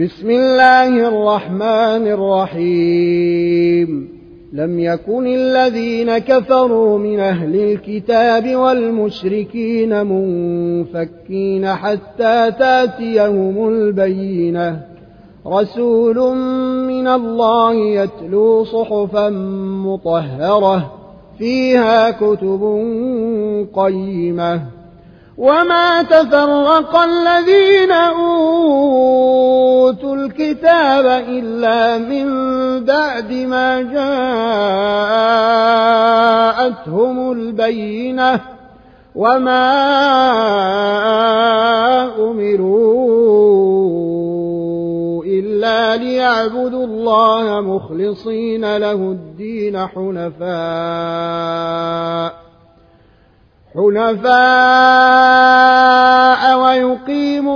بسم الله الرحمن الرحيم. لم يكن الذين كفروا من أهل الكتاب والمشركين منفكين حتى تأتيهم البينة. رسول من الله يتلو صحفا مطهرة فيها كتب قيمة. وما تفرق الذين أوتوا الكتاب إلا من بعد ما جاءتهم البينة وما أمروا إلا ليعبدوا الله مخلصين له الدين حنفاء حنفاء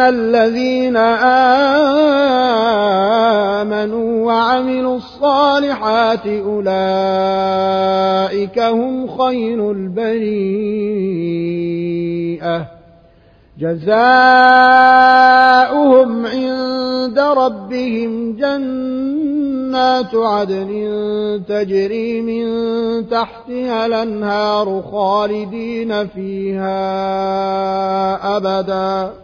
الذين آمنوا وعملوا الصالحات أولئك هم خير البريئة جزاؤهم عند ربهم جنات عدن تجري من تحتها الانهار خالدين فيها ابدا